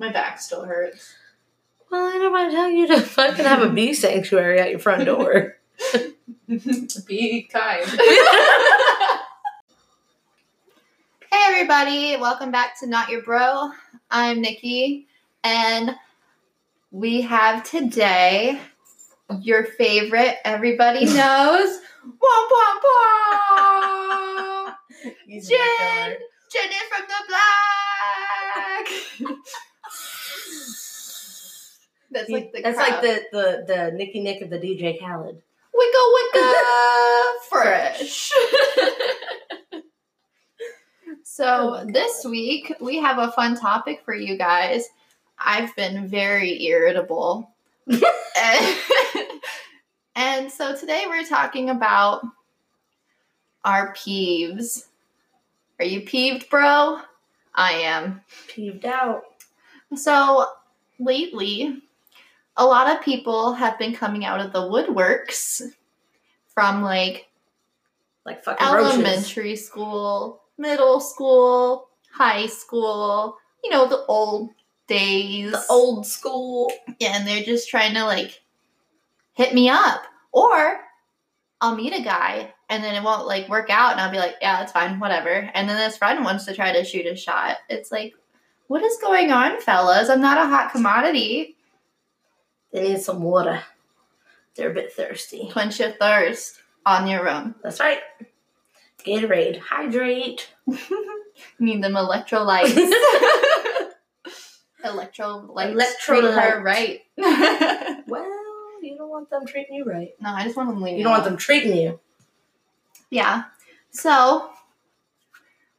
My back still hurts. Well, I never tell you to fucking have a bee sanctuary at your front door. Be kind. hey everybody, welcome back to Not Your Bro. I'm Nikki, and we have today your favorite. Everybody knows. Womp womp womp. Jen, Jenny from the Block. That's like the That's crowd. like the, the the Nicky Nick of the DJ Khaled. Wicka wicka fresh. so this week we have a fun topic for you guys. I've been very irritable. and, and so today we're talking about our peeves. Are you peeved, bro? I am. Peeved out. So lately, a lot of people have been coming out of the woodworks from like Like fucking roaches. elementary school, middle school, high school, you know, the old days. The old school. Yeah, and they're just trying to like hit me up. Or I'll meet a guy and then it won't like work out and I'll be like, yeah, that's fine, whatever. And then this friend wants to try to shoot a shot. It's like, what is going on, fellas? I'm not a hot commodity. They need some water. They're a bit thirsty. Quench your thirst on your own. That's right. Gatorade. Hydrate. Need them electrolytes. electrolytes. Treat her Electrolyte. right. Well, you don't want them treating you right. no, I just want them leaving. You don't want them treating you. Yeah. So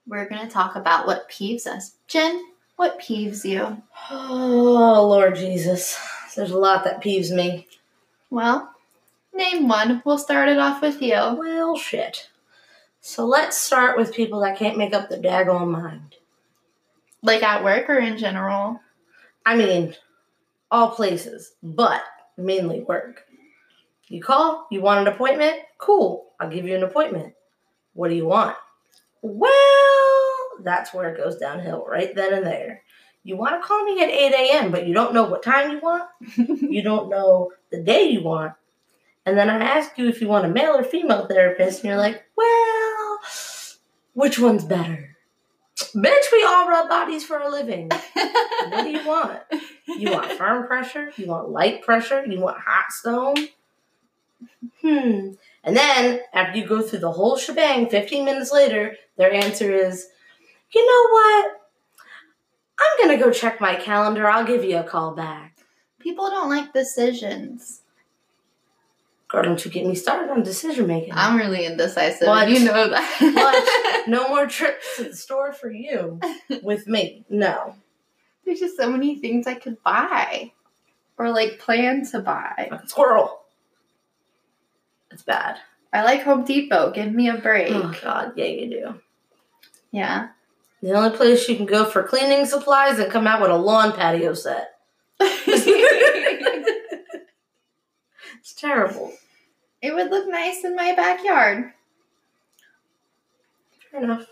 we're gonna talk about what peeves us. Jen, what peeves you? Oh, Lord Jesus. There's a lot that peeves me. Well, name one. We'll start it off with you. Well, shit. So let's start with people that can't make up their daggone mind. Like at work or in general? I mean, all places, but mainly work. You call, you want an appointment? Cool, I'll give you an appointment. What do you want? Well, that's where it goes downhill, right then and there. You want to call me at 8 a.m., but you don't know what time you want, you don't know the day you want. And then I ask you if you want a male or female therapist, and you're like, well, which one's better? Bitch, we all rub bodies for a living. What do you want? You want firm pressure? You want light pressure? You want hot stone? Hmm. And then, after you go through the whole shebang, 15 minutes later, their answer is, you know what? I'm to go check my calendar. I'll give you a call back. People don't like decisions. Girl, don't you get me started on decision making. I'm really indecisive. What? You know that. no more trips to the store for you with me. No. There's just so many things I could buy or like plan to buy. Squirrel. It's bad. I like Home Depot. Give me a break. Oh, God. Yeah, you do. Yeah. The only place you can go for cleaning supplies and come out with a lawn patio set. It's terrible. it would look nice in my backyard. Fair enough.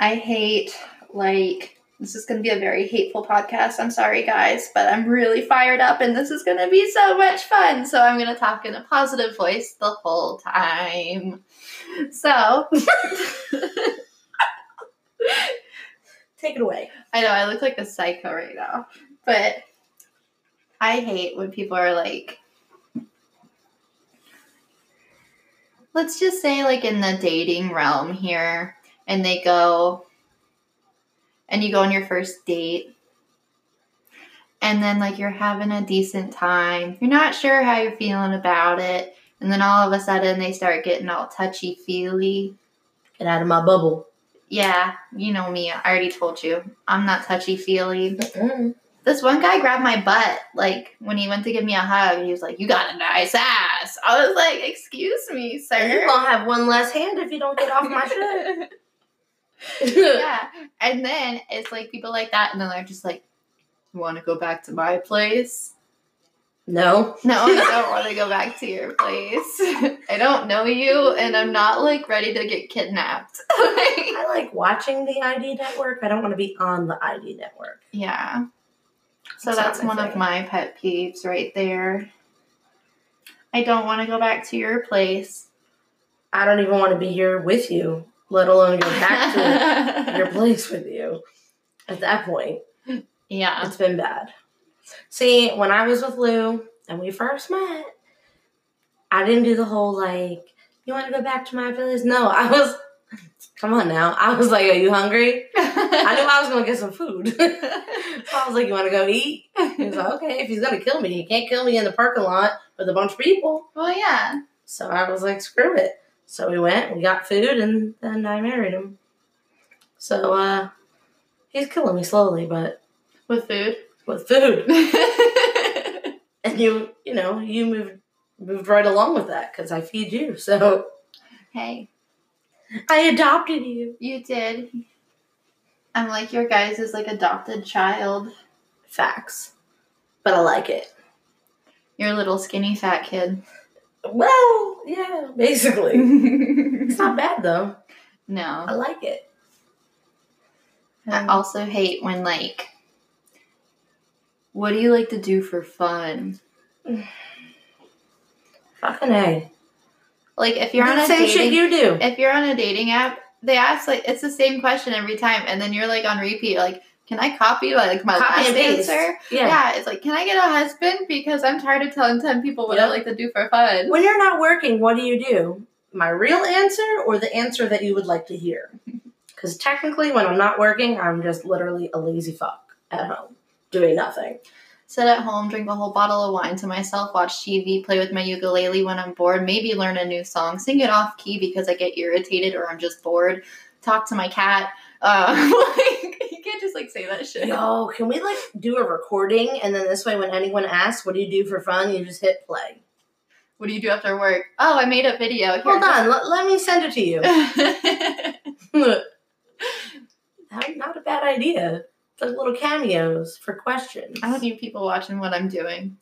I hate like this is going to be a very hateful podcast. I'm sorry guys, but I'm really fired up and this is going to be so much fun. So I'm going to talk in a positive voice the whole time. So, Take it away. I know I look like a psycho right now, but I hate when people are like let's just say like in the dating realm here and they go and you go on your first date and then like you're having a decent time you're not sure how you're feeling about it and then all of a sudden they start getting all touchy feely Get out of my bubble. Yeah you know me i already told you i'm not touchy feely this one guy grabbed my butt like when he went to give me a hug he was like you got a nice ass i was like excuse me sir And you're gonna have one less hand if you don't get off my shit. yeah. And then it's like people like that, and then they're just like, You want to go back to my place? No. No, I don't want to go back to your place. I don't know you, and I'm not like ready to get kidnapped. I like watching the ID network. I don't want to be on the ID network. yeah. So It's that's one of my pet peeves right there. I don't want to go back to your place. I don't even want to be here with you, let alone go back to your place with you. At that point, yeah. it's been bad. See, when I was with Lou and we first met, I didn't do the whole like, you want to go back to my place? No, I was, come on now. I was like, are you hungry? I knew I was going to get some food. so I was like, you want to go eat? He was like, okay, if he's going to kill me, he can't kill me in the parking lot with a bunch of people. well, yeah. So I was like, screw it. So we went, we got food, and then I married him. So uh he's killing me slowly, but With food. With food. And you, you know, you moved moved right along with that because I feed you. So hey, I adopted you. you did. I'm like your guys' is like adopted child. Facts. But I like it. Your little skinny fat kid. Well, yeah, basically. It's not bad though. No, I like it. I also hate when like what do you like to do for fun? Fucking A. Like if you're Do on the a same dating shit you do. if you're on a dating app, they ask like it's the same question every time, and then you're like on repeat, like, can I copy like my Copy last answer? Yeah. Yeah. it's like, can I get a husband? Because I'm tired of telling ten people what I like to do for fun. When you're not working, what do you do? My real answer or the answer that you would like to hear? Because technically, when I'm not working, I'm just literally a lazy fuck at home doing nothing. Sit at home, drink a whole bottle of wine to myself, watch TV, play with my ukulele when I'm bored, maybe learn a new song, sing it off key because I get irritated or I'm just bored, talk to my cat. Uh, like you can't just like say that shit. No, can we like do a recording and then this way, when anyone asks, "What do you do for fun?" you just hit play. What do you do after work? Oh, I made a video. Here, Hold on, let, let me send it to you. not, not a bad idea. Like little cameos for questions. I don't need people watching what I'm doing.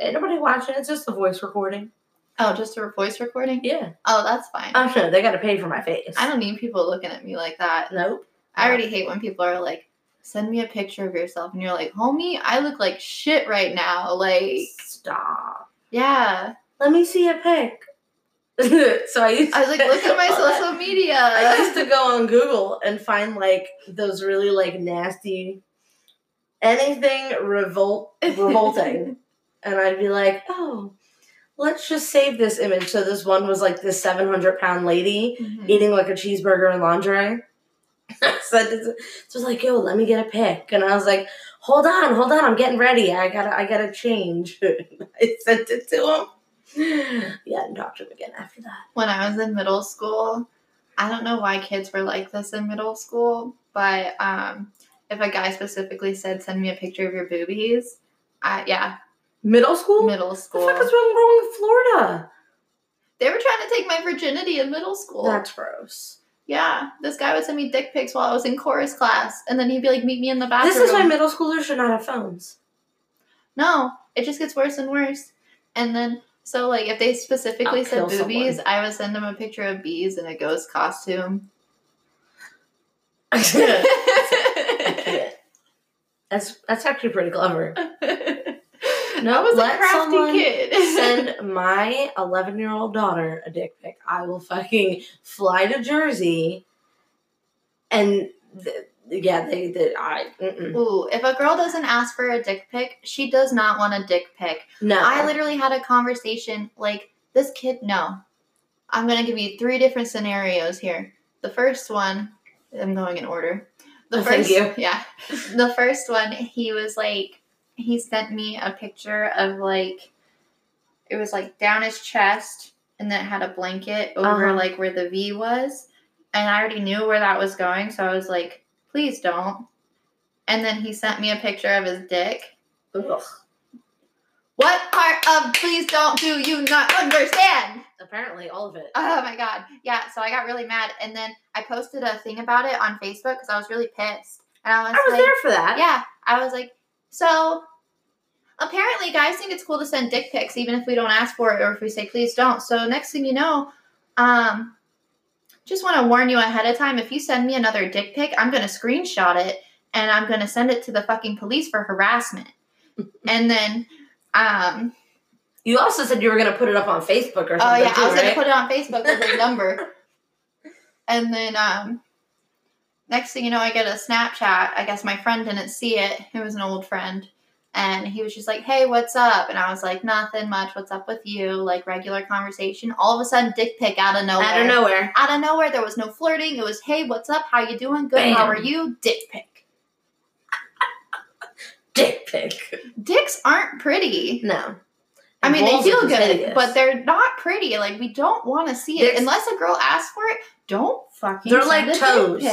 Ain't nobody watching. It's just a voice recording. Oh, just a voice recording? Yeah. Oh, that's fine. Oh, I'm sure they got to pay for my face. I don't need people looking at me like that. Nope. I already hate when people are like, send me a picture of yourself. And you're like, homie, I look like shit right now. Like, Stop. yeah. Let me see a pic. so I used I was like, look at my social media. I used to go on Google and find like those really like nasty anything revolt revolting. and I'd be like, oh, let's just save this image. So this one was like this 700 pound lady Mhm. eating like a cheeseburger in lingerie. To- so I was like, yo, let me get a pic. And I was like, hold on, hold on, I'm getting ready. I gotta, I gotta change. I sent it to him. Yeah, and talked to him again after that. When I was in middle school, I don't know why kids were like this in middle school, but um, if a guy specifically said, send me a picture of your boobies, I, yeah, Middle school? middle What the school. fuck is wrong with Florida? They were trying to take my virginity in middle school. That's gross. Yeah, this guy would send me dick pics while I was in chorus class, and then he'd be like, "Meet me in the bathroom." This is why middle schoolers should not have phones. no, it just gets worse and worse. And then, so like, if they specifically I'll said boobies, someone. I would send them a picture of bees in a ghost costume. That's that's actually pretty clever. No, I was a let crafty someone kid. Send my 11 year old daughter a dick pic. I will fucking fly to Jersey, and th- yeah, they they I mm-mm. Ooh, if a girl doesn't ask for a dick pic, she does not want a dick pic. no. I literally had a conversation like this kid. No, I'm gonna give you three different scenarios here. The first one, I'm going in order. The Oh, thank first, you. yeah, the first one, he was like, he sent me a picture of like, it was like down his chest, and then it had a blanket over Uh-huh. like where the V was, and I already knew where that was going, so I was like, please don't. And then he sent me a picture of his dick. Ugh. What part of please don't do you not understand? Apparently, all of it. Oh my god. Yeah, so I got really mad and then I posted a thing about it on Facebook because I was really pissed. And I was, I was like, there for that. Yeah. I was like, so apparently guys think it's cool to send dick pics even if we don't ask for it or if we say please don't. So next thing you know, um, just want to warn you ahead of time if you send me another dick pic, I'm going to screenshot it and I'm going to send it to the fucking police for harassment. and then um You also said you were gonna put it up on Facebook or something. oh yeah, too, I was going to put it on Facebook with his number. And then um next thing you know I get a Snapchat. I guess my friend didn't see it. It was an old friend. And he was just like, "Hey, what's up?" And I was like, "Nothing much. What's up with you?" Like regular conversation. All of a sudden, dick pic out of nowhere. Out of nowhere. out of nowhere there was no flirting it was hey what's up how you doing good how are you dick pic Dick pic. dicks aren't pretty No. i mean they feel good hideous. but they're not pretty like we don't want to see it Dicks- unless a girl asks for it don't fucking They're like toes.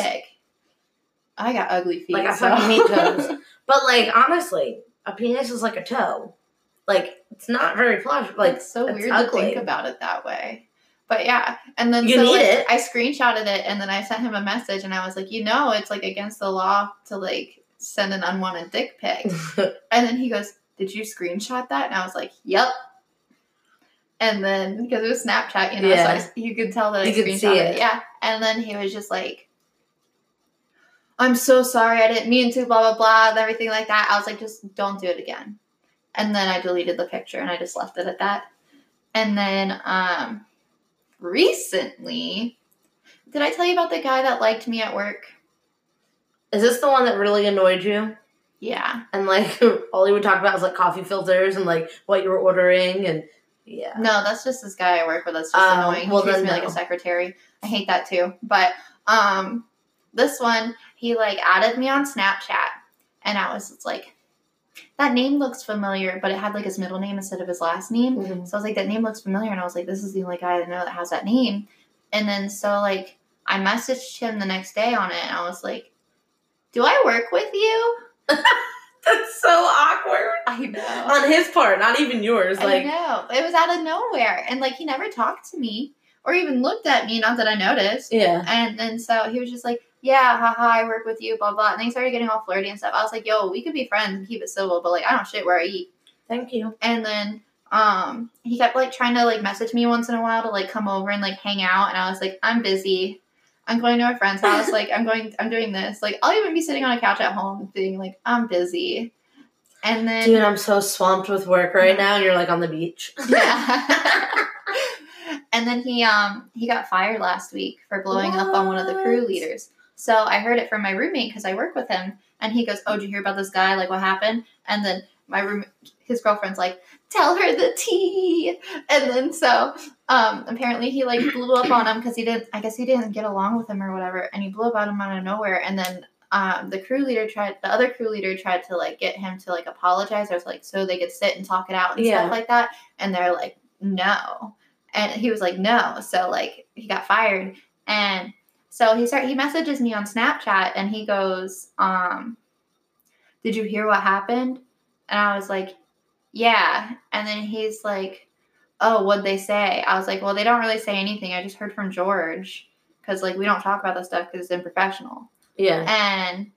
i got ugly feet Like I so- fucking hate toes. But like honestly, a penis is like a toe. Like it's not very pleasurable. Like it's so it's weird to think about it that way but yeah and then You so need like, it. i screenshotted it and then i sent him a message and i was like you know it's like against the law to like send an unwanted dick pic And then he goes, Did you screenshot that? And I was like, Yep. And then because it was Snapchat, you know, Yeah. so I, you could tell that You I could screenshot see it. it. Yeah. And then he was just like, I'm so sorry, I didn't mean to, blah blah blah, and everything like that. I was like, just don't do it again. And then I deleted the picture and I just left it at that. And then um recently, did I tell you about the guy that liked me at work? is this the one that really annoyed you? Yeah. And like all he would talk about was like coffee filters and like what you were ordering and yeah. No, that's just this guy I work with. That's just Oh, annoying. well he treats me like a secretary. I hate that too. But um, this one, he like added me on Snapchat, and I was like, that name looks familiar, but it had like his middle name instead of his last name. Mhm. So I was like, that name looks familiar, and I was like, this is the only guy I know that has that name. And then so like I messaged him the next day on it, and I was like, do I work with you? That's so awkward. I know. On his part, not even yours. I Like know. It was out of nowhere. And like he never talked to me or even looked at me, not that I noticed. yeah. And then so he was just like, Yeah, haha, I work with you, blah blah. And they started getting all flirty and stuff. I was like, Yo, we could be friends and keep it civil, but like I don't shit where I eat. Thank you. And then um he kept like trying to like message me once in a while to like come over and like hang out and I was like, I'm busy. I'm going to a friend's house, like I'm going I'm doing this. Like I'll even be sitting on a couch at home being like, I'm busy. And then Dude, I'm so swamped with work right now and you're like on the beach. Yeah. and then he um he got fired last week for blowing up on one of the crew leaders. So I heard it from my roommate because I work with him, and he goes, "Oh, did you hear about this guy? Like, what happened?" And then my room, his girlfriend's like, "Tell her the tea." And then so um apparently he like blew up on him because he didn't. I guess he didn't get along with him or whatever, and he blew up on him out of nowhere. And then um, the crew leader tried the other crew leader tried to like get him to like apologize or like so they could sit and talk it out and Yeah. stuff like that and they're like no and he was like no so like he got fired and so he start he messages me on snapchat and he goes um did you hear what happened? And i was like yeah. And then he's like oh what'd they say? I was like well they don't really say anything. I just heard from george because like we don't talk about this stuff because it's unprofessional Yeah. and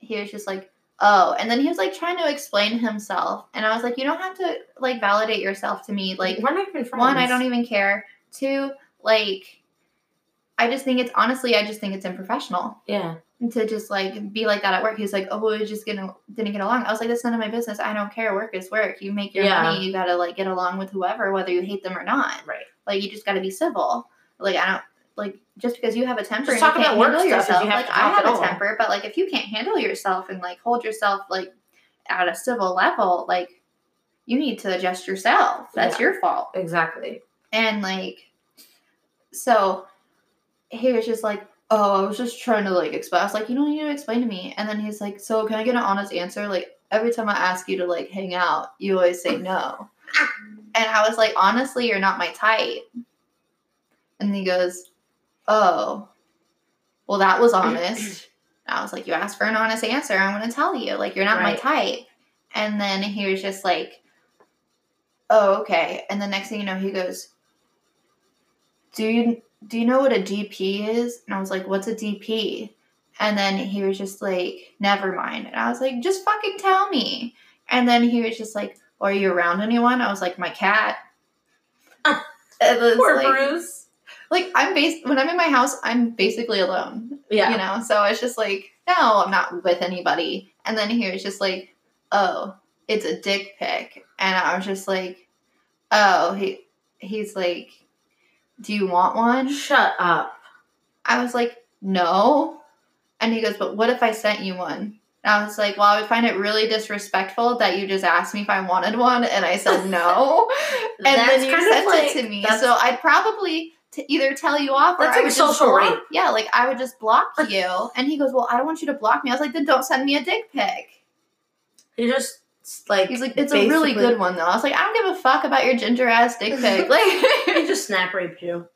he was just like oh. And then he was like trying to explain himself. And i was like you don't have to like validate yourself to me. Like we're not even friends. one i don't even care. Two like i just think it's honestly i just think it's unprofessional. Yeah. to just like be like that at work. He's like oh we just gonna didn't get along. I was like that's none of my business. I don't care. Work is work. You make your Yeah. money. You gotta like get along with whoever whether you hate them or not. Right. like you just gotta be civil. Like i don't like just because you have a temper Just and talk you can't about handle yourself. like to i have a temper but like if you can't handle yourself and like hold yourself like at a civil level like you need to adjust yourself. That's Yeah. your fault. Exactly. and like, so he was just like, oh, I was just trying to like explain. I was like, you don't need to explain to me. And then he's like, so can I get an honest answer? Like every time I ask you to like hang out, you always say no. and I was like, honestly, you're not my type. And he goes, oh, well, that was honest. I was like, you asked for an honest answer. I'm going to tell you. Like, you're not my type. And then he was just like, oh, okay. And the next thing you know, he goes, do you do you know what a DP is? And I was like, what's a DP? And then he was just like, never mind. And I was like, just fucking tell me. And then he was just like, "Are you around anyone?" I was like, "My cat." It was Poor like, Bruce. like I'm based when I'm in my house, I'm basically alone. Yeah. You know, so it's just like, no, I'm not with anybody. And then he was just like, oh, it's a dick pic. And I was just like, oh, he he's like, do you want one? Shut up. I was like, no. And he goes, but what if I sent you one? And I was like, well, I would find it really disrespectful that you just asked me if I wanted one, and I said no. and then you sent like- it to me. So I'd probably t- either tell you off or That's I like would just social block- rape. Yeah, like I would just block you. and he goes, well, I don't want you to block me. I was like, then don't send me a dick pic. You just like He's like, it's a really good one though. I was like, I don't give a fuck about your ginger ass dick pic. Like, He just snap raped you.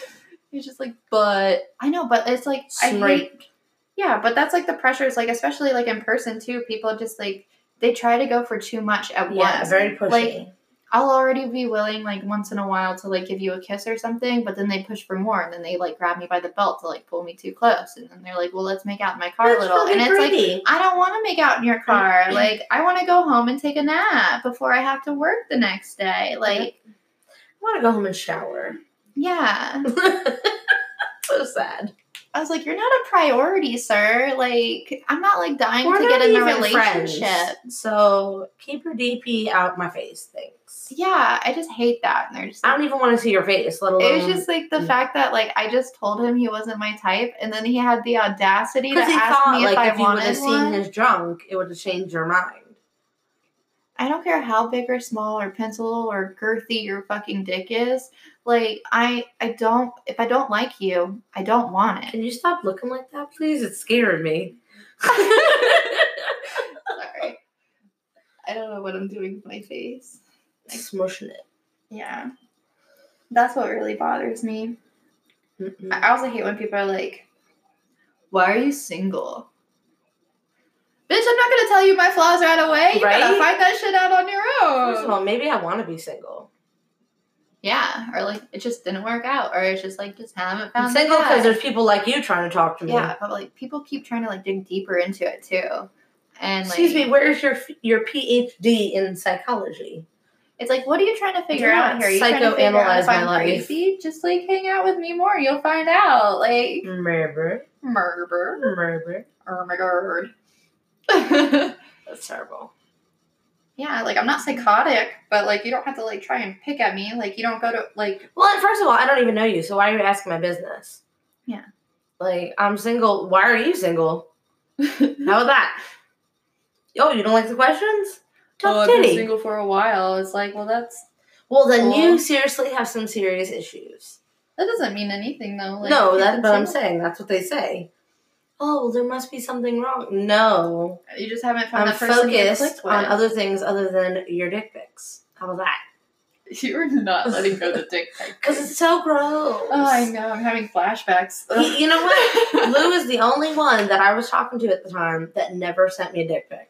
he's just like, but I know, but it's like I hate Yeah, but that's like the pressures, like especially like in person too. People just like they try to go for too much at once. Yeah, once. very pushy. Like I'll already be willing like once in a while to like give you a kiss or something, but then they push for more, and then they like grab me by the belt to like pull me too close, and then they're like, "Well, let's make out in my car a little," really and it's like. I don't want to make out in your car. Like, I want to go home and take a nap before I have to work the next day. Like, I want to go home and shower. yeah. so sad. I was like, you're not a priority, sir. Like, I'm not like dying We're to get in a relationship. friends, so keep your DP out my face. Thanks. Yeah, I just hate that. And they're just I don't even want to see your face, let alone. it was just like the Mm. fact that like I just told him he wasn't my type, and then he had the audacity to ask thought me if like I if you would have wanted seen his drunk, it would have changed your mind. I don't care how big or small or pencil or girthy your fucking dick is. Like I, I don't. If I don't like you, I don't want it. Can you stop looking like that, please? It scared me. Sorry. I don't know what I'm doing with my face. Smushing it. Yeah. That's what really bothers me. Mm-mm. I also hate when people are like, Why are you single? Bitch, I'm not gonna tell you my flaws right away. You gotta find that shit out on your First of own. all, maybe I want to be single. Yeah. Or like it just didn't work out. Or it's just like just haven't found I'm single because there's people like you trying to talk to me. Yeah, but like people keep trying to like dig deeper into it too. And like Excuse me, where's your your PhD in psychology? It's like, what are you trying to figure out here? Are you trying to figure psychoanalyze my life. crazy? Just like hang out with me more, you'll find out. Like Murder, murder. murder. Oh my god. That's terrible. yeah, like I'm not psychotic, but like you don't have to like try and pick at me. Like you don't go to like Well, and first of all, I don't even know you, so why are you asking my business? Yeah. Like I'm single. Why are you single? How about that? Oh, you don't like the questions? Tough Oh, I've been single for a while. It's like, well, that's Well, then Cool. you seriously have some serious issues. that doesn't mean anything though. Like, no, that's what I'm saying. That's what they say. Oh, well, there must be something wrong. No, You just haven't found I'm the person focused on other things other than your dick pics. How about that? You're not letting go the dick pic. Because it's so gross. Oh, I know. I'm having flashbacks. He- you know what? Lou is the only one that I was talking to at the time that never sent me a dick pic.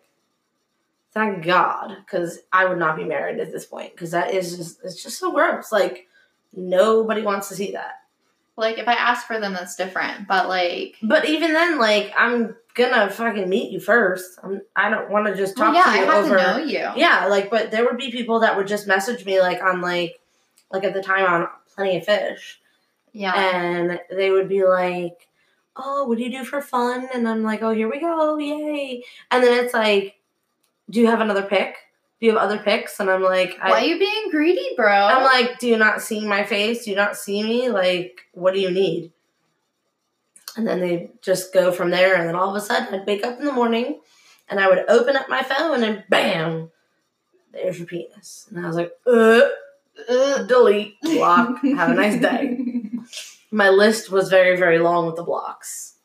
Thank God, because I would not be married at this point. Because that is just it's just so gross. Like nobody wants to see that. like if I ask for them, that's different. But like, But even then, like I'm gonna fucking meet you first. I'm, I don't want to just talk well, yeah, to I you have over. to know you. Yeah, like, but there would be people that would just message me like on like, like at the time on Plenty of Fish, Yeah. and they would be like, "Oh, what do you do for fun?" And I'm like, "Oh, here we go, yay!" And then it's like, "Do you have another pic? Do you have other pics?" And I'm like, Why are you being greedy, bro? I'm like, "Do you not see my face? Do you not see me? Like, what do you need?" And then they just go from there, and then all of a sudden, I'd wake up in the morning, and I would open up my phone, and bam, there's your penis. And I was like, uh, uh, delete, block, have a nice day. My list was very, very long with the blocks.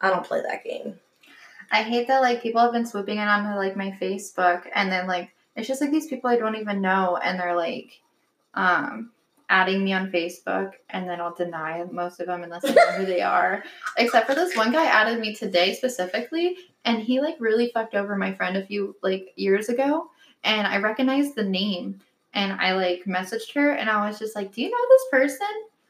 I don't play that game. I hate that like people have been swooping in onto like my Facebook and then like it's just like these people I don't even know and they're like um adding me on Facebook and then I'll deny most of them unless I know who they are. Except for this one guy added me today specifically and he like really fucked over my friend a few like years ago and I recognized the name and I like messaged her and I was just like, "Do you know this person?"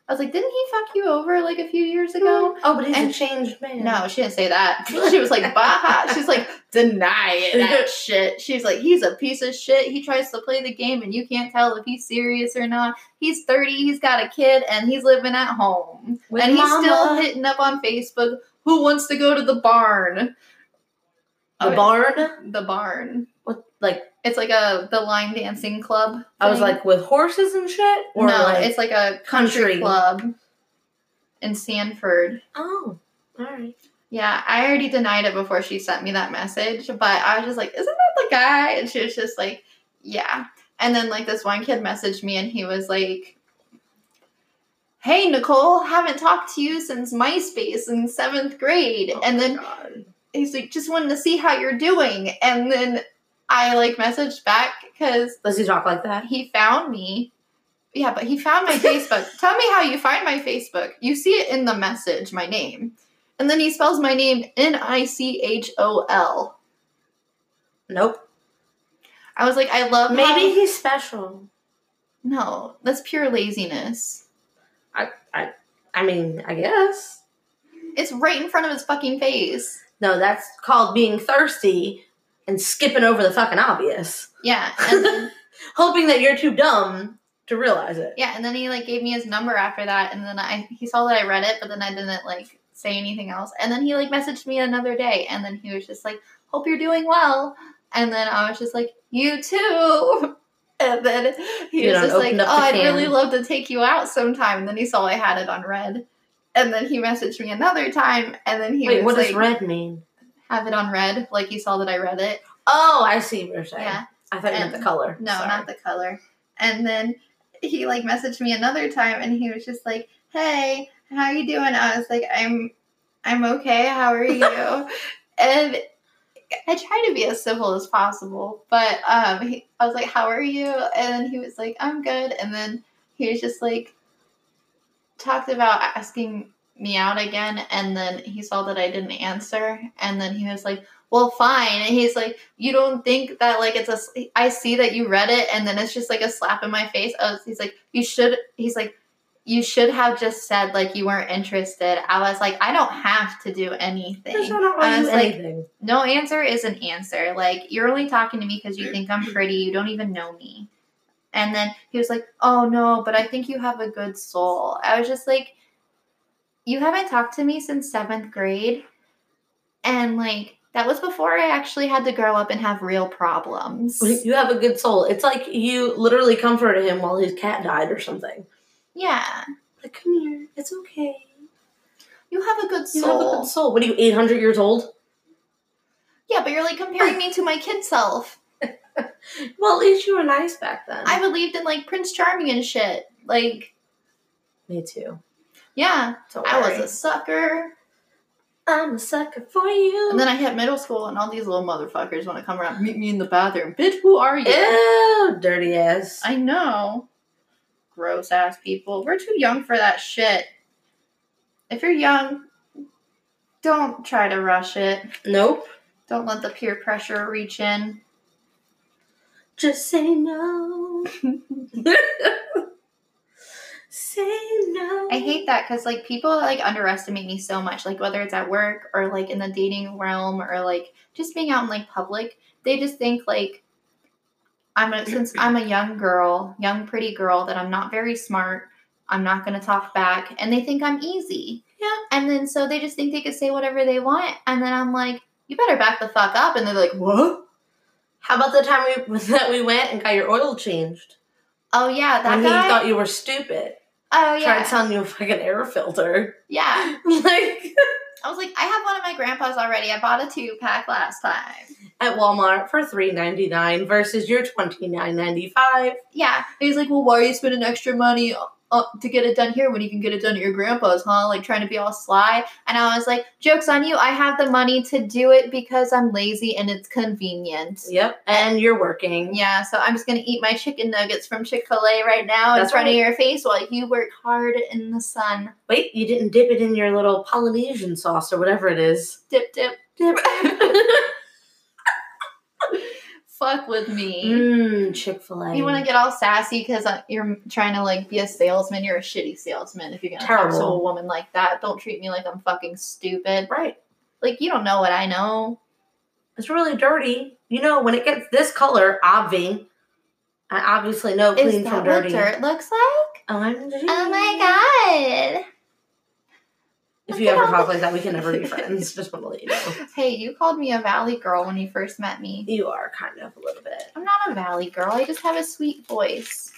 I was like, didn't he fuck you over like a few years ago? Mm. Oh, but he's And- a changed man. No, she didn't say that. She was like, bah. She's like, deny that shit. She's like, he's a piece of shit. He tries to play the game and you can't tell if he's serious or not. He's 30, he's got a kid, and he's living at home. With and he's still hitting up on Facebook, who wants to go to the barn? the Okay, barn. The barn. Like It's like a the line dancing club. I was like with horses and shit, or no, like it's like a country, country? club in Sanford. oh, all right. Yeah, I already denied it before she sent me that message, but I was just like, isn't that the guy? And she was just like, yeah. And then like this one kid messaged me and he was like, Hey Nicole, haven't talked to you since MySpace in seventh grade. Oh and then God. he's like, just wanted to see how you're doing. And then I like messaged back because does he talk like that? he found me. Yeah, but he found my Facebook. Tell me how you find my Facebook. You see it in the message, my name. And then he spells my name N I C H O L. Nope. I was like, I love Maybe how- he's special. No, that's pure laziness. I I I mean, I guess. It's right in front of his fucking face. No, that's called being thirsty and skipping over the fucking obvious. Yeah, and then Hoping that you're too dumb to realize it. yeah, and then he like gave me his number after that, and then I he saw that I read it, but then I didn't like say anything else. And then he like messaged me another day, and then he was just like, "Hope you're doing well." And then I was just like, "You too." And then he You was just like, "Oh, I'd can. really love to take you out sometime." And then he saw I had it on read, and then he messaged me another time, and then he Wait, was what like, does red mean? "Have it on read," like you saw that I read it. Oh, I see what. Yeah. I thought you meant the color. No, Sorry. not the color. And then he like messaged me another time and he was just like, "Hey, how you doing?" I was like, "I'm I'm okay. How are you?" and I try to be as civil as possible, but um he, I was like, "How are you?" And he was like, "I'm good." And then he was just like talked about asking me out again and then he saw that I didn't answer and then he was like, "Well, fine." And he's like, you don't think that like it's a i see that you read it and then it's just like a slap in my face. Oh, he's like you should he's like you should have just said like you weren't interested. I was like i don't have to do anything. I was like, anything. no answer is an answer. Like you're only talking to me because you think i'm pretty. You don't even know me. And then he was like oh no but i think you have a good soul. I was just like you haven't talked to me since seventh grade and like that was before i actually had to grow up and have real problems You have a good soul. It's like you literally comforted him while his cat died or something. yeah Like, come here. It's okay. you have a good soul. You have a good soul. What are you, 800 years old? yeah but you're like comparing me to my kid self Well, at least you were nice back then. i believed in like prince charming and shit like Me too. Yeah i was a sucker I'm a sucker for you. And then I hit middle school, and all these little motherfuckers want to come around, meet me in the bathroom. Bitch, who are you? Ew, dirty ass. I know. Gross ass people. We're too young for that shit. If you're young, don't try to rush it. Nope. Don't let the peer pressure reach in. Just say no. say no. I hate that because like people like underestimate me so much. Like whether it's at work or like in the dating realm or like just being out in like public, they just think like I'm a since I'm a young girl, young pretty girl that I'm not very smart. I'm not gonna talk back, and they think I'm easy. Yeah. And then so they just think they could say whatever they want, and then I'm like, you better back the fuck up, and they're like, what? How about the time we that we went and got your oil changed? Oh yeah, that and guy. he thought you were stupid. Oh yeah, Tried selling you a fucking air filter. yeah. like I was like, I have one of my grandpa's already. I bought a two pack last time. at Walmart for three ninety nine versus your twenty nine ninety five. Yeah. He's like, well, why are you spending extra money uh, to get it done here when you can get it done at your grandpa's, huh? Like trying to be all sly. And I was like, joke's on you. I have the money to do it because I'm lazy and it's convenient. Yep, and you're working. Yeah, so I'm just gonna eat my chicken nuggets from Chick Fil A right now in That's front of your face while you work hard in the sun. Wait, you didn't dip it in your little Polynesian sauce or whatever it is. Dip, dip. Dip. fuck with me. Mmm, Chick fil A. You want to get all sassy because uh, you're trying to like be a salesman. You're a shitty salesman if you're gonna talk to a woman like that. Don't treat me like I'm fucking stupid. Right. Like you don't know what I know. It's really dirty. You know, when it gets this color, obvi, I obviously know clean Is from that what dirty. dirt looks like? OMG. Oh my god. If you ever talk like that, we can never be friends. Just want to let you know. Hey, you called me a valley girl when you first met me. You are kind of a little bit. I'm not a valley girl. I just have a sweet voice.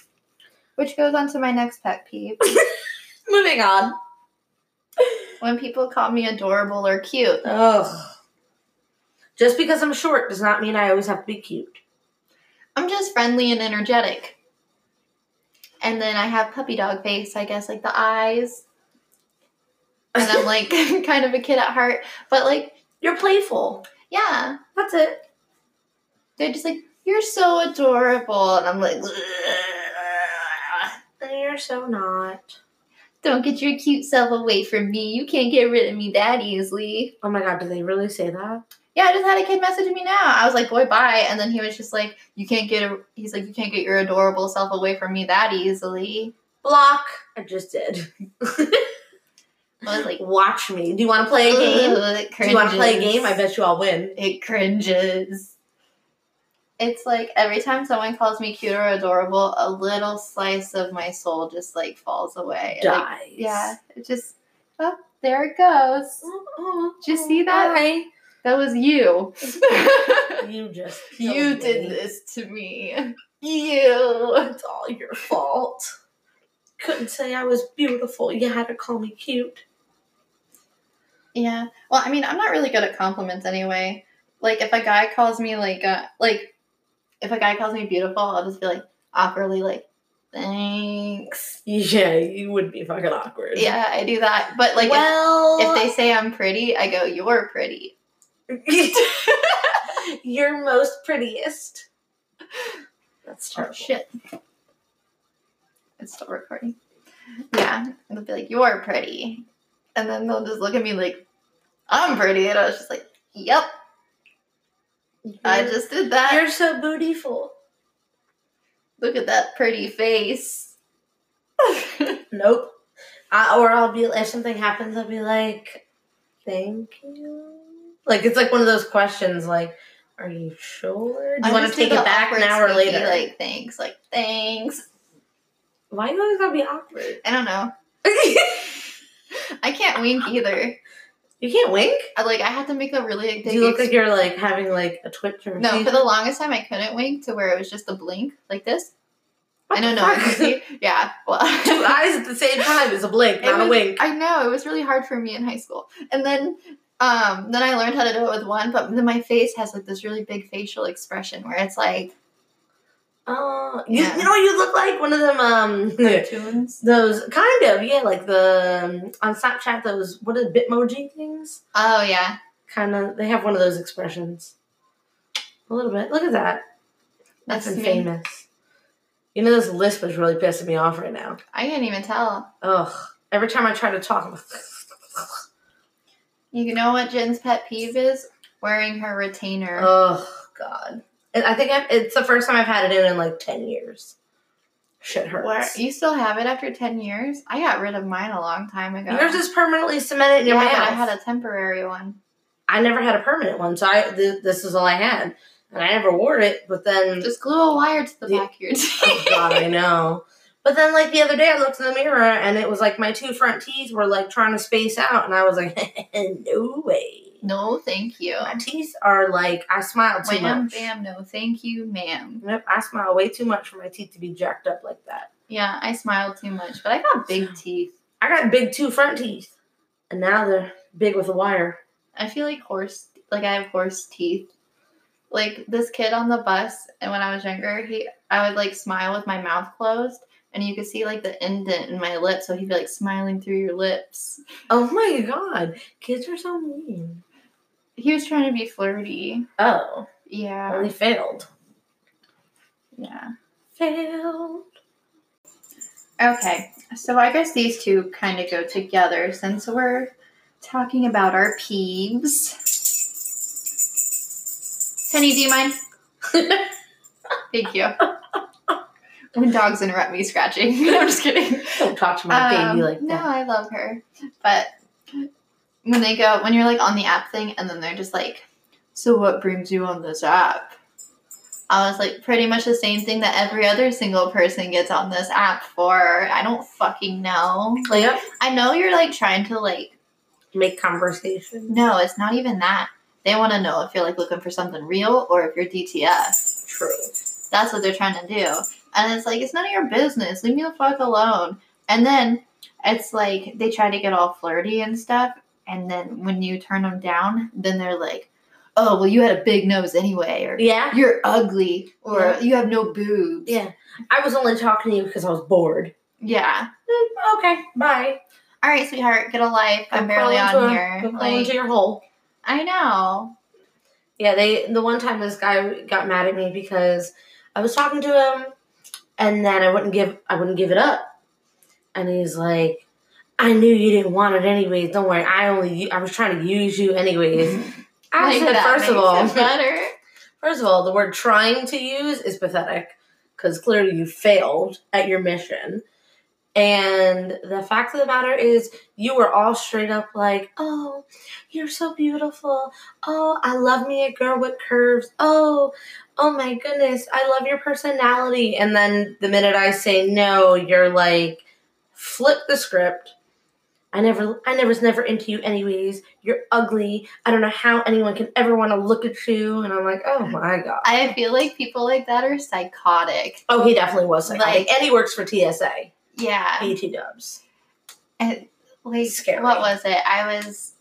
Which goes on to my next pet peeve. Moving on. when people call me adorable or cute. Ugh. Just because I'm short does not mean I always have to be cute. I'm just friendly and energetic. And then I have puppy dog face, I guess, like the eyes. And I'm like kind of a kid at heart. But like, You're playful. yeah, That's it. they're just like, you're so adorable. And I'm like, You're so not. don't get your cute self away from me. You can't get rid of me that easily. Oh my god, did they really say that? Yeah, I just had a kid messaging me now. I was like, boy, bye. And then he was just like, you can't get, a, he's like, you can't get your adorable self away from me that easily. Block. I just did. I was like, Watch me. Do you want to play a game? "Ugh, Do you want to play a game? I bet you I'll win. it cringes. It's like every time someone calls me cute or adorable, a little slice of my soul just like falls away. Like, Dies. yeah, it just oh, there it goes. Oh, Did you see that? Bye. That was you. You just you did me. this to me. You. It's all your fault. Couldn't say I was beautiful. You had to call me cute. Yeah. Well, I mean, I'm not really good at compliments anyway. Like if a guy calls me like uh like if a guy calls me beautiful, I'll just be like awkwardly like thanks. Yeah, you would be fucking awkward. Yeah, I do that. But like if, well, if they say I'm pretty, I go, "You're pretty." you're most prettiest. That's Oh terrible. shit. It's still recording. Yeah, they'll be like, "You're pretty," and then they'll just look at me like, "I'm pretty," and I was just like, "Yep, I You're- just did that." You're so beautiful. Look at that pretty face. Nope. I, or I'll be if something happens, I'll be like, "Thank you." Like it's like one of those questions, like, "Are you sure? Do you I want to take it back an hour later?" Like thanks, like thanks. Why you always gotta be awkward? I don't know. I can't wink either. you can't wink. I like I had to make a really Do big. you look like you're like having like a twitch or no, for the longest time I couldn't wink to where it was just a blink like this. What I don't know. one fuck? can see. Yeah, well, Two eyes at the same time is a blink, not a wink. I know it was really hard for me in high school, and then um then I learned how to do it with one. But then my face has like this really big facial expression where it's like Oh, you, Yeah. you know what you look like? One of them, um, cartoons. those kind of, yeah, like the, um, on Snapchat, those, what are Bitmoji things? Oh yeah, Kind of, they have one of those expressions. A little bit. Look at that. That's That's famous. You know, this lisp is really pissing me off right now. I can't even tell. Ugh. Every time I try to talk, I'm like, You know what Jen's pet peeve is? Wearing her retainer. oh, God. And I think I've, it's the first time I've had it in in like 10 years. Shit hurts. Where you still have it after ten years? I got rid of mine a long time ago. Yours is permanently cemented in your but mouth. I had a temporary one. I never had a permanent one, so I th- this is all I had, and I never wore it. But then, Just glue a wire to the The- back of your teeth. oh god, I know. But then, like the other day, I looked in the mirror, and it was like my two front teeth were like trying to space out, and I was like, no way. No, thank you. My teeth are like I smile too Wham, much. bam, no, thank you, ma'am. Yep, I smile way too much for my teeth to be jacked up like that. Yeah, I smile too much, but I got big teeth. I got big two front teeth, and now they're big with a wire. I feel like horse, like I have horse teeth. Like this kid on the bus, and when I was younger, he, I would like smile with my mouth closed, and you could see like the indent in my lip, so he'd be like smiling through your lips. Oh my god, kids are so mean. He was trying to be flirty. Oh, Yeah, well, he failed. yeah. Failed. Okay, so I guess these two kind of go together since we're talking about our peeves. Penny, do you mind? Thank you. when dogs interrupt me scratching. I'm just kidding. Don't talk to my Um, baby like that. no. I love her. But when they go, when you're like on the app thing, and then they're just like, "So what brings you on this app?" I was like, pretty much the same thing that every other single person gets on this app for. I don't fucking know. Like, yep. I know you're like trying to like. Make conversation. No, it's not even that. They want to know if you're like looking for something real or if you're DTF. True. That's what they're trying to do. And it's like, it's none of your business. Leave me the fuck alone. And then it's like they try to get all flirty and stuff. And then when you turn them down, then they're like, oh, well, you had a big nose anyway. Or Yeah. you're ugly. Or Yeah. you have no boobs. Yeah. I was only talking to you because I was bored. Yeah. Mm, Okay. Bye. All right, sweetheart, get a life. I'm Go barely on a- here. Crawl Like, into your hole. I know. Yeah, they the one time this guy got mad at me because I was talking to him and then I wouldn't give I wouldn't give it up. And he's like, I knew you didn't want it anyways. Don't worry. I only I was trying to use you anyways. I Like, said, first of all, better. first of all, the word trying to use is pathetic because clearly you failed at your mission. And the fact of the matter is, you were all straight up like, oh, you're so beautiful. Oh, I love me a girl with curves. Oh, oh my goodness, I love your personality. And then the minute I say no, you're like, flip the script. I never, I never was never into you anyways. You're ugly. I don't know how anyone can ever want to look at you. And I'm like, oh my god. I feel like people like that are psychotic. Oh, he definitely was psychotic. Like- and he works for TSA. Yeah. AT dubs. And like Scary. what was it? I was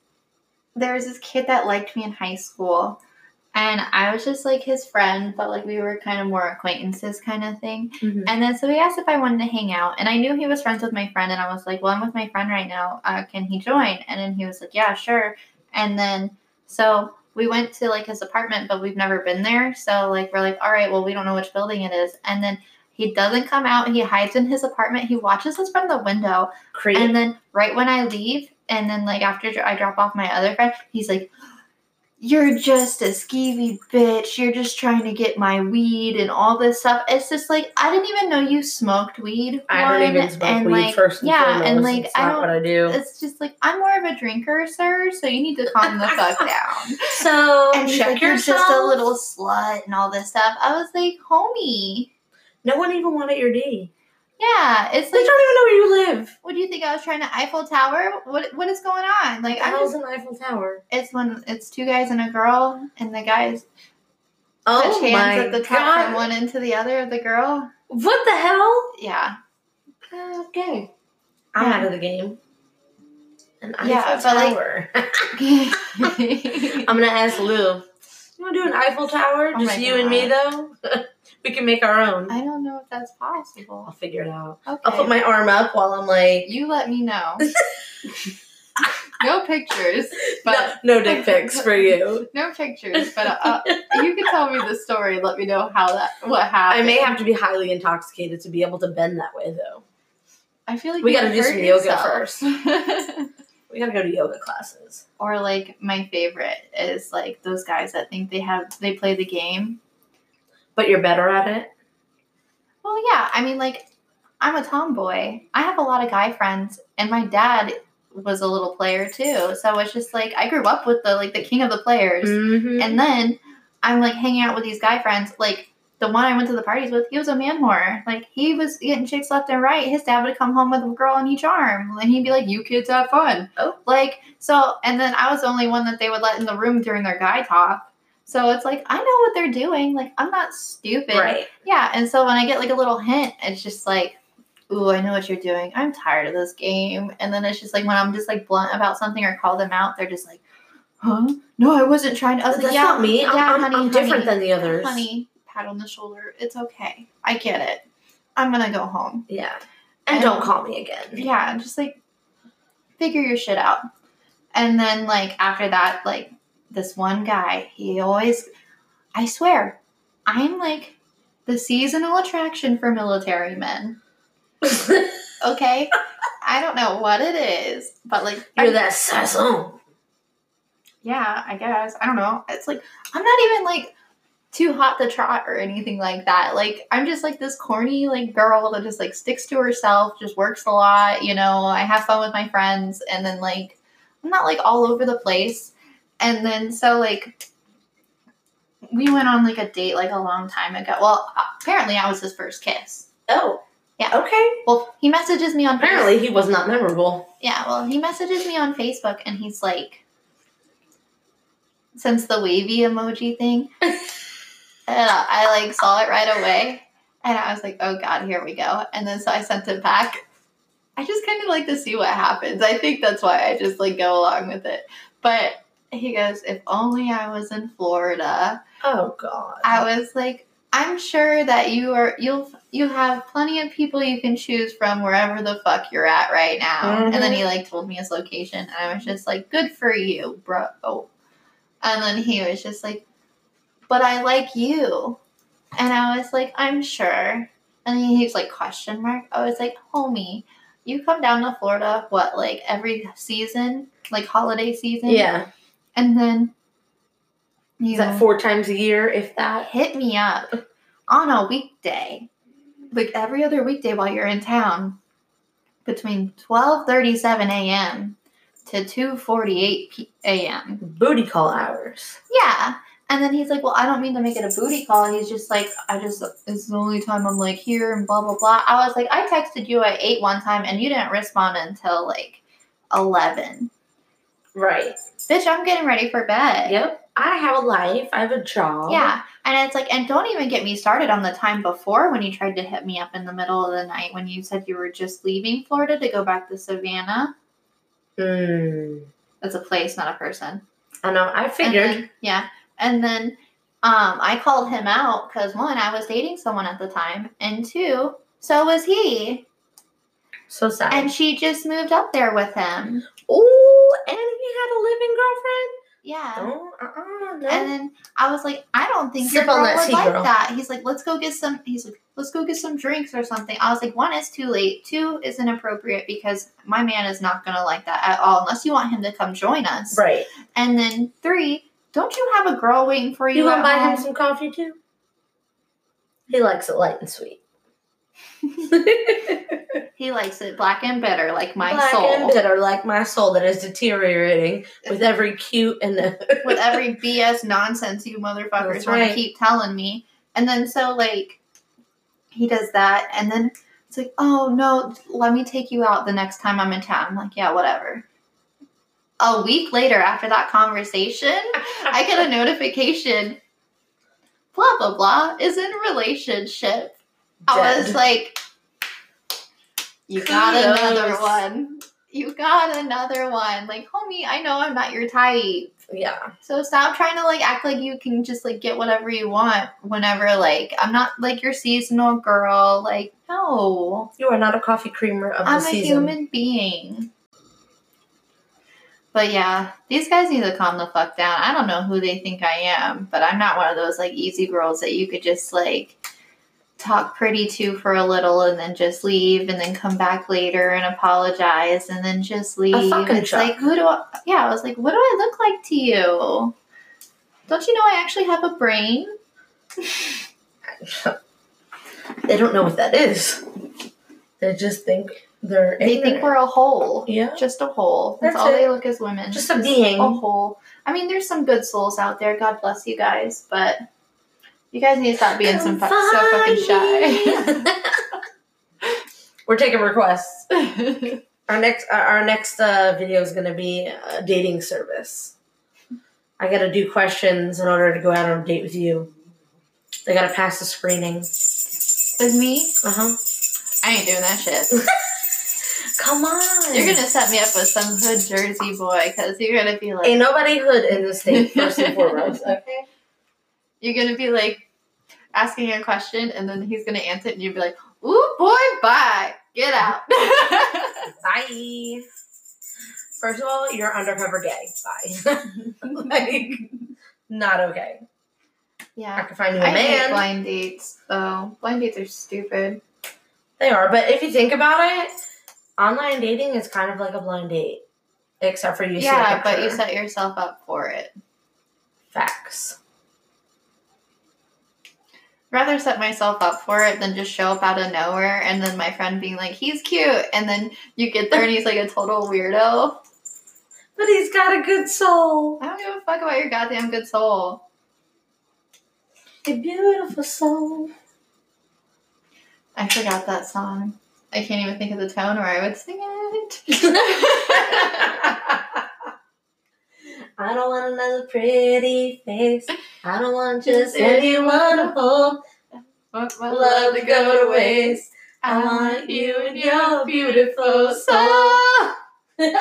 there was this kid that liked me in high school and I was just like his friend, but like we were kind of more acquaintances kind of thing. Mm-hmm. And then so he asked if I wanted to hang out and I knew he was friends with my friend and I was like, Well I'm with my friend right now. Uh, can he join? And then he was like, Yeah, sure. And then so we went to like his apartment, but we've never been there. So like we're like, all right, well we don't know which building it is. And then he doesn't come out. He hides in his apartment. He watches us from the window. Creep. And then right when I leave, and then like after I drop off my other friend, he's like, "You're just a skeevy bitch. You're just trying to get my weed and all this stuff." It's just like I didn't even know you smoked weed. I don't one, even smoke and, weed like, first and yeah, and like it's I don't. what I do. It's just like I'm more of a drinker, sir. So you need to calm the fuck down. So And check like, "You're just a little slut and all this stuff. I was like, homie. No one even wanted your D. Yeah, it's They like, don't even know where you live. what do you think I was trying to Eiffel Tower? What what is going on? Like I was an Eiffel Tower? It's when it's two guys and a girl, and the guys Oh touch hands my at the top god! from one end to the other of the girl. What the hell? Yeah, Okay, I'm Yeah. out of the game. An Eiffel Yeah, like- Tower. I I'm gonna ask Lou. You wanna do an Eiffel Tower? Oh Just you and me though? we can make our own. I don't know if that's possible. I'll figure it out. Okay, I'll put my arm up while I'm like you let me know. no pictures, but no, no dick pics for you. no pictures. But uh, you can tell me the story. Let me know how that what happened. I may have to be highly intoxicated to be able to bend that way though. I feel like We gotta do hurt some yoga first. We gotta go to yoga classes. or like my favorite is like those guys that think they have they play the game But you're better at it? Well, yeah. I mean, like, I'm a tomboy. I have a lot of guy friends, and my dad was a little player too. So it's just like I grew up with the like the king of the players, Mm-hmm. and then I'm like hanging out with these guy friends. Like the one I went to the parties with, he was a man whore. Like he was getting chicks left and right. His dad would come home with a girl on each arm, and he'd be like, "You kids have fun." Oh. like so. And then I was the only one that they would let in the room during their guy talk. So it's like I know what they're doing. Like I'm not stupid. right. Yeah, and so when I get like a little hint, it's just like, ooh, I know what you're doing. I'm tired of this game. And then it's just like when I'm just like blunt about something or call them out, they're just like, huh? No, I wasn't trying to. I was That's like, yeah, not me. Yeah, I'm, honey, I'm different honey, than the others. honey. Pat on the shoulder. It's okay. I get it. I'm gonna go home. Yeah. And, And- don't call me again. Yeah, just like figure your shit out. And then like after that, like this one guy, he always I swear, I'm like the seasonal attraction for military men. Okay? I don't know what it is, but like You're I- that saison. yeah, I guess. I don't know. It's like I'm not even like too hot to trot or anything like that. Like I'm just like this corny like girl that just like sticks to herself, just works a lot, you know, I have fun with my friends and then like I'm not like all over the place. And then so like we went on like a date like a long time ago. Well, apparently I was his first kiss. Oh. Yeah. Okay. Well, he messages me on Apparently he was not memorable. Yeah, well, he messages me on Facebook and he's like, since the wavy emoji thing, and I like saw it right away, and I was like, oh god, here we go. And then so I sent it back. I just kind of like to see what happens. I think that's why I just like go along with it. But he goes, if only I was in Florida. Oh god. I was like, I'm sure that you are you'll you have plenty of people you can choose from wherever the fuck you're at right now. And then he mm-hmm. like told me his location and I was just like, Good for you, bro. And then he was just like, But I like you. And I was like, I'm sure. And then he was like, question mark. I was like, homie, you come down to Florida, what, like every season? Like holiday season? yeah. And then you Is that four times a year, if that? hit me up on a weekday, like every other weekday while you're in town, between twelve thirty seven a.m. to two forty eight a.m. Booty call hours. Yeah, and then he's like, "Well, I don't mean to make it a booty call." He's just like, "I just it's the only time I'm like here and blah blah blah." I was like, "I texted you at eight one time and you didn't respond until like eleven. Right. Bitch, I'm getting ready for bed." Yep. I have a life. I have a job. Yeah. And it's like, and don't even get me started on the time before when you tried to hit me up in the middle of the night when you said you were just leaving Florida to go back to Savannah. Mm. That's a place, not a person. I know. I And figured. then- yeah. And then um, I called him out because one, I was dating someone at the time, and two, so was he. so sad. And she just moved up there with him. oh, and he had a living girlfriend. Yeah. Oh, uh-uh, no. And then I was like, I don't think Sip your on girl would like girl. that. He's like, let's go get some. He's like, let's go get some drinks or something. I was like, one is too late. Two is inappropriate because my man is not gonna like that at all unless you want him to come join us. right. And then three, don't you have a girl waiting for you? You want to at buy him some coffee too? He likes it light and sweet. He likes it black and bitter, like my Black soul. and bitter, like my soul that is deteriorating with every cute and with every BS nonsense you motherfuckers That's want right. to keep telling me. And then so like he does that and then it's like, oh no, let me take you out the next time I'm in town. I'm like, yeah, whatever. A week later after that conversation, I get a notification. Blah blah blah is in relationship. I was like, you got Kudos. another one. You got another one. Like, homie, I know I'm not your type. yeah. So stop trying to like act like you can just like get whatever you want whenever like I'm not like your seasonal girl. Like, no. You are not a coffee creamer of the I'm a human being. But yeah, these guys need to calm the fuck down. I don't know who they think I am, but I'm not one of those like easy girls that you could just like talk pretty to for a little and then just leave and then come back later and apologize and then just leave. fucking it's like who do I yeah, I was like, what do I look like to you? Don't you know I actually have a brain? they don't know what that is. They just think they're. They think we're a hole. Yeah. Just a hole. That's, That's all it. they look as women. Just a being. A hole. I mean, there's some good souls out there. God bless you guys, but you guys need to stop being some fu- so fucking shy. We're taking requests. Our next our- our next uh, video is going to be a dating service. I got to do questions in order to go out on a date with you. They got to pass the screening. With me, Uh huh. I ain't doing that shit. Come on. You're gonna set me up with some hood Jersey boy because you're gonna be like, Ain't nobody hood in the state first and foremost. Okay. You're gonna be like asking a question and then he's gonna answer it and you'll be like, "Ooh boy, bye, get out." Bye. First of all, you're undercover gay. Bye. like, not okay. Yeah, I can find you a I hate man. blind dates though. Blind dates are stupid. They are, but if you think about it, online dating is kind of like a blind date, except for you. see yeah, but you set yourself up for it. facts. Rather set myself up for it than just show up out of nowhere and then my friend being like, he's cute. And then you get there and he's like a total weirdo. But he's got a good soul. I don't give a fuck about your goddamn good soul. A beautiful soul. I forgot that song. I can't even think of the tone or I would sing it. I don't want another pretty face. I don't want just anyone to hold. Want my Love to go to waste. I want you and your beautiful soul.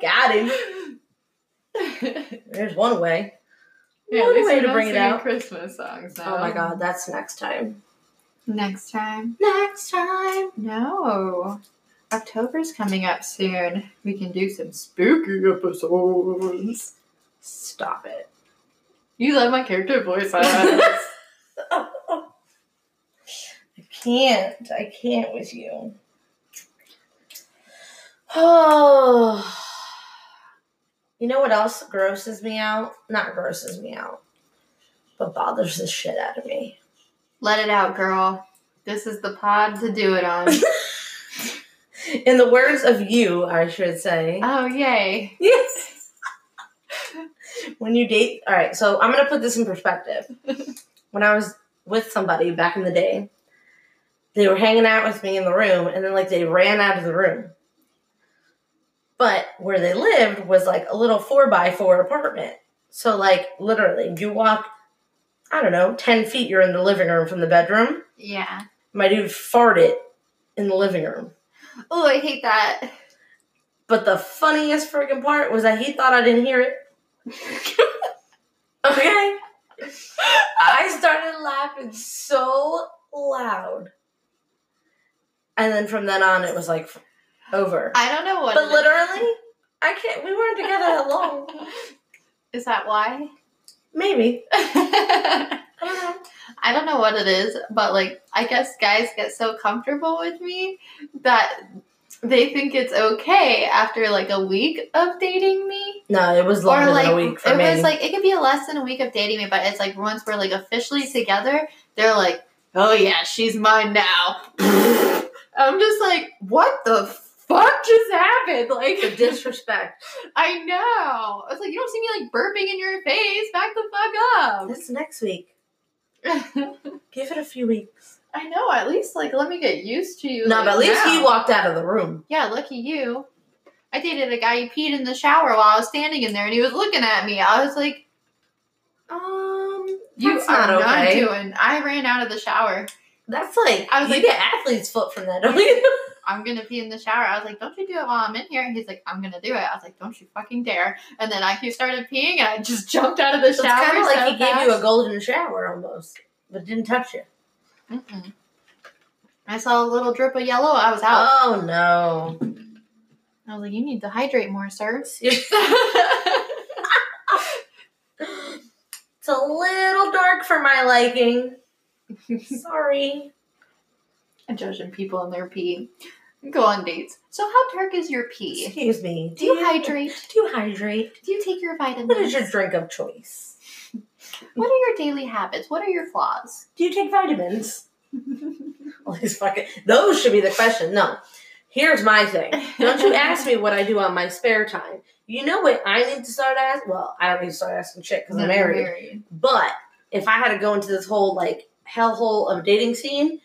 Got him. There's one way. Yeah, One way to bring it out. Christmas songs now. Oh my god, that's next time. Next time. Next time. No. October's coming up soon. We can do some spooky episodes. Stop it. You love my character voice. I can't. I can't with you. Oh. You know what else grosses me out? Not grosses me out, but bothers the shit out of me. Let it out, girl. This is the pod to do it on. In the words of you, I should say. oh, yay. Yes. when you date, all right, so I'm going to put this in perspective. when I was with somebody back in the day, they were hanging out with me in the room and then like they ran out of the room. But where they lived was like a little four by four apartment. So like literally you walk, I don't know, 10 feet, you're in the living room from the bedroom. Yeah. My dude farted in the living room. Oh, I hate that. But the funniest freaking part was that he thought I didn't hear it. Okay. I started laughing so loud. And then from then on, it was like over. I don't know what. But literally, I can't, we weren't together that long. Is that why? Maybe. I I don't know. what it is, but like I guess guys get so comfortable with me that they think it's okay after like a week of dating me. No, it was longer or like than a week for it me. was like it could be a less than a week of dating me, but it's like once we're like officially together, they're like, "Oh yeah, she's mine now." I'm just like, "What the fuck just happened?" Like the disrespect. I know. I was like, "You don't see me like burping in your face. Back the fuck up. That's next week. Up." Give it a few weeks. I know. At least like let me get used to you. No, like, but at least now. he walked out of the room. Yeah, lucky you. I dated a guy who peed in the shower while I was standing in there, and he was looking at me. I was like, Um, "You that's are not not okay. doing." I ran out of the shower. That's like I was you like- get athlete's foot from that, don't you? I'm gonna pee in the shower. I was like, "Don't you do it while I'm in here?" And he's like, "I'm gonna do it." I was like, "Don't you fucking dare!" And then I he started peeing, and I just jumped out of the shower. It's kind of like so he gave you a golden shower almost, but didn't touch you. Mm-mm. I saw a little drip of yellow. I was out. Oh no! I was like, "You need to hydrate more, sir." it's a little dark for my liking. Sorry. Judging people in their pee. Go on dates. So, how dark is your pee? Excuse me. Do you hydrate? Do you hydrate? Do you take your vitamins? What is your drink of choice? What are your daily habits? What are your flaws? Do you take vitamins? All these fucking those should be the question. No. Here's my thing. Don't you ask me what I do on my spare time. You know what I need to start asking? Well, I don't need to start asking shit because I'm married. But if I had to go into this whole like hellhole of dating scene,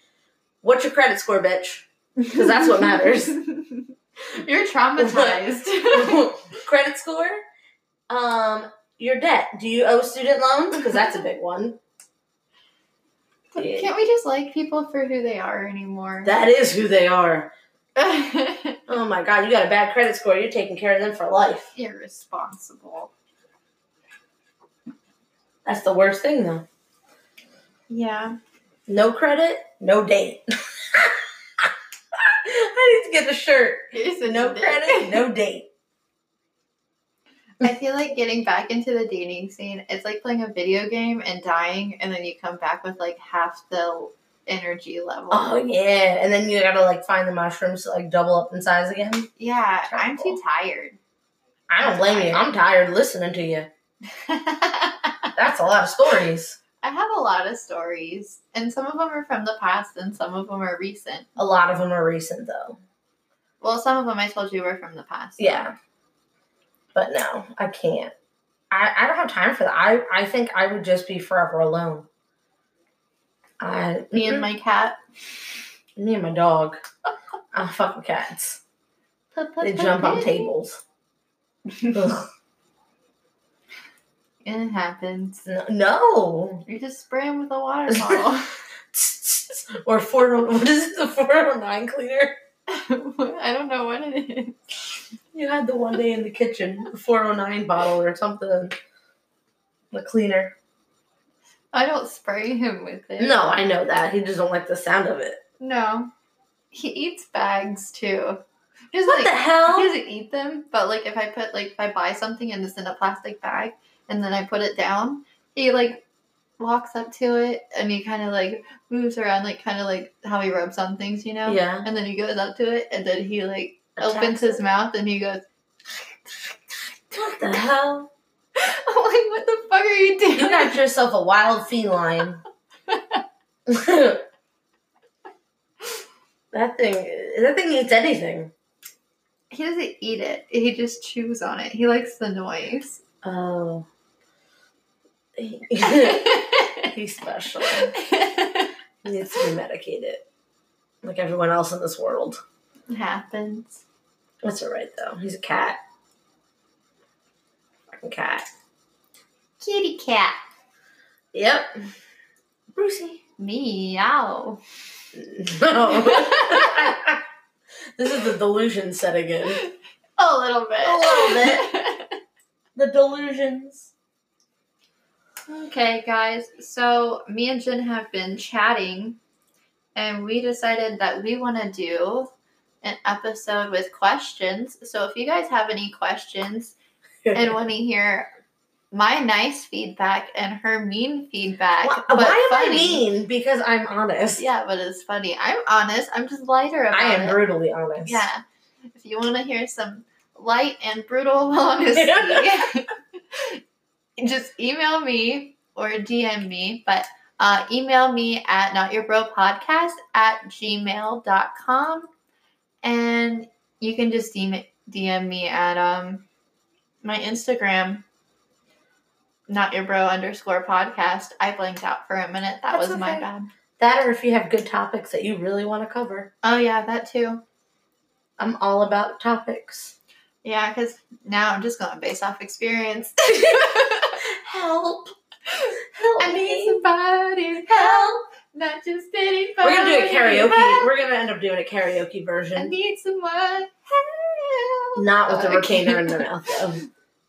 what's your credit score, bitch? 'Cause that's what matters. You're traumatized. credit score, um, your debt. Do you owe student loans? Because that's a big one. Can't we just like people for who they are anymore? That is who they are. Oh my god, you got a bad credit score. You're taking care of them for life. Irresponsible. That's the worst thing, though. Yeah. No credit, no date. I need to get a shirt. Here's a No credit, no date. I feel like getting back into the dating scene, it's like playing a video game and dying, and then you come back with like half the energy level. Oh yeah, and then you gotta like find the mushrooms to like double up in size again. yeah, I'm too tired. I don't blame you. I'm tired listening to you. That's a lot of stories. I have a lot of stories, and some of them are from the past, and some of them are recent. A lot of them are recent though. Well, some of them I told you were from the past. Yeah. But no, I can't. I, I don't have time for that. I, I think I would just be forever alone. I Me and my cat. me and my dog. I fuck with cats. They jump on tables. It happens. No, no. You just spray them with a water bottle. or four. Oh, what is it? The four hundred nine cleaner. I don't know what it is. You had the one day in the kitchen, the four hundred nine bottle or something. The cleaner. I don't spray him with it. No, I know that. He just don't like the sound of it. No. He eats bags too. He What like, the hell? He doesn't eat them, but like if I put like if I buy something and it's in a plastic bag and then I put it down, he like walks up to it and he kind of like moves around like kind of like how he rubs on things, you know? Yeah. And then he goes up to it and then he like opens his it. mouth and he goes, What the hell? I'm like, what the fuck are you doing? You got yourself a wild feline. that thing. That thing eats anything. he doesn't eat it. He just chews on it. He likes the noise. Oh. He's special. He needs to be medicated, like everyone else in this world. It happens. That's alright though. He's a cat. Fucking cat. Kitty cat. Yep. Brucey. Meow. No. this is the delusion setting in. A little bit. A little bit. The delusions. Okay, guys. So me and Jen have been chatting, and we decided that we want to do an episode with questions. So if you guys have any questions and want to hear my nice feedback and her mean feedback, Why, but why am I mean? Because I'm honest. Yeah, but it's funny. I'm honest. I'm just lighter about I am it. brutally honest. Yeah. If you want to hear some light and brutal honesty, just email me or DM me. But uh, email me at notyourbropodcast at gmail.com. And you can just DM, DM me at um, my Instagram, not your bro underscore podcast. I blanked out for a minute. That That's was my bad. That or if you have good topics that you really want to cover. Oh, yeah, that too. I'm all about topics. Yeah, because now I'm just going based off experience. Help. Help I need me. somebody Help. not just anybody. We're gonna do a karaoke. Help. We're gonna end up doing a karaoke version. I need someone. Help. Not with the Oh, I retainer in their mouth though.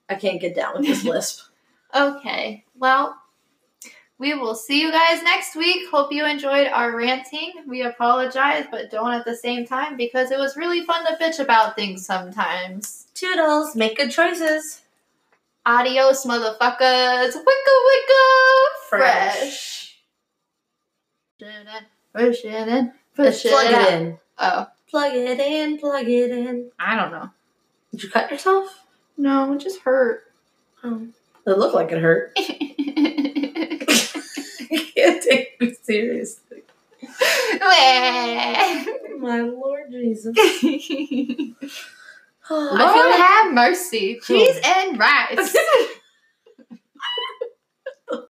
I can't get down with this lisp. Okay, well, we will see you guys next week. Hope you enjoyed our ranting. We apologize, but don't at the same time because it was really fun to bitch about things sometimes. Toodles, make good choices. Adios, motherfuckers. Wicka wicka. Fresh. Push it in. Push it in. Push it plug it in. Oh, Plug it in, plug it in. I don't know. Did you cut yourself? No, it just hurt. Oh. It looked like it hurt. I can't take you seriously. My Lord Jesus. Lord I have mercy. Cheese and rice. feel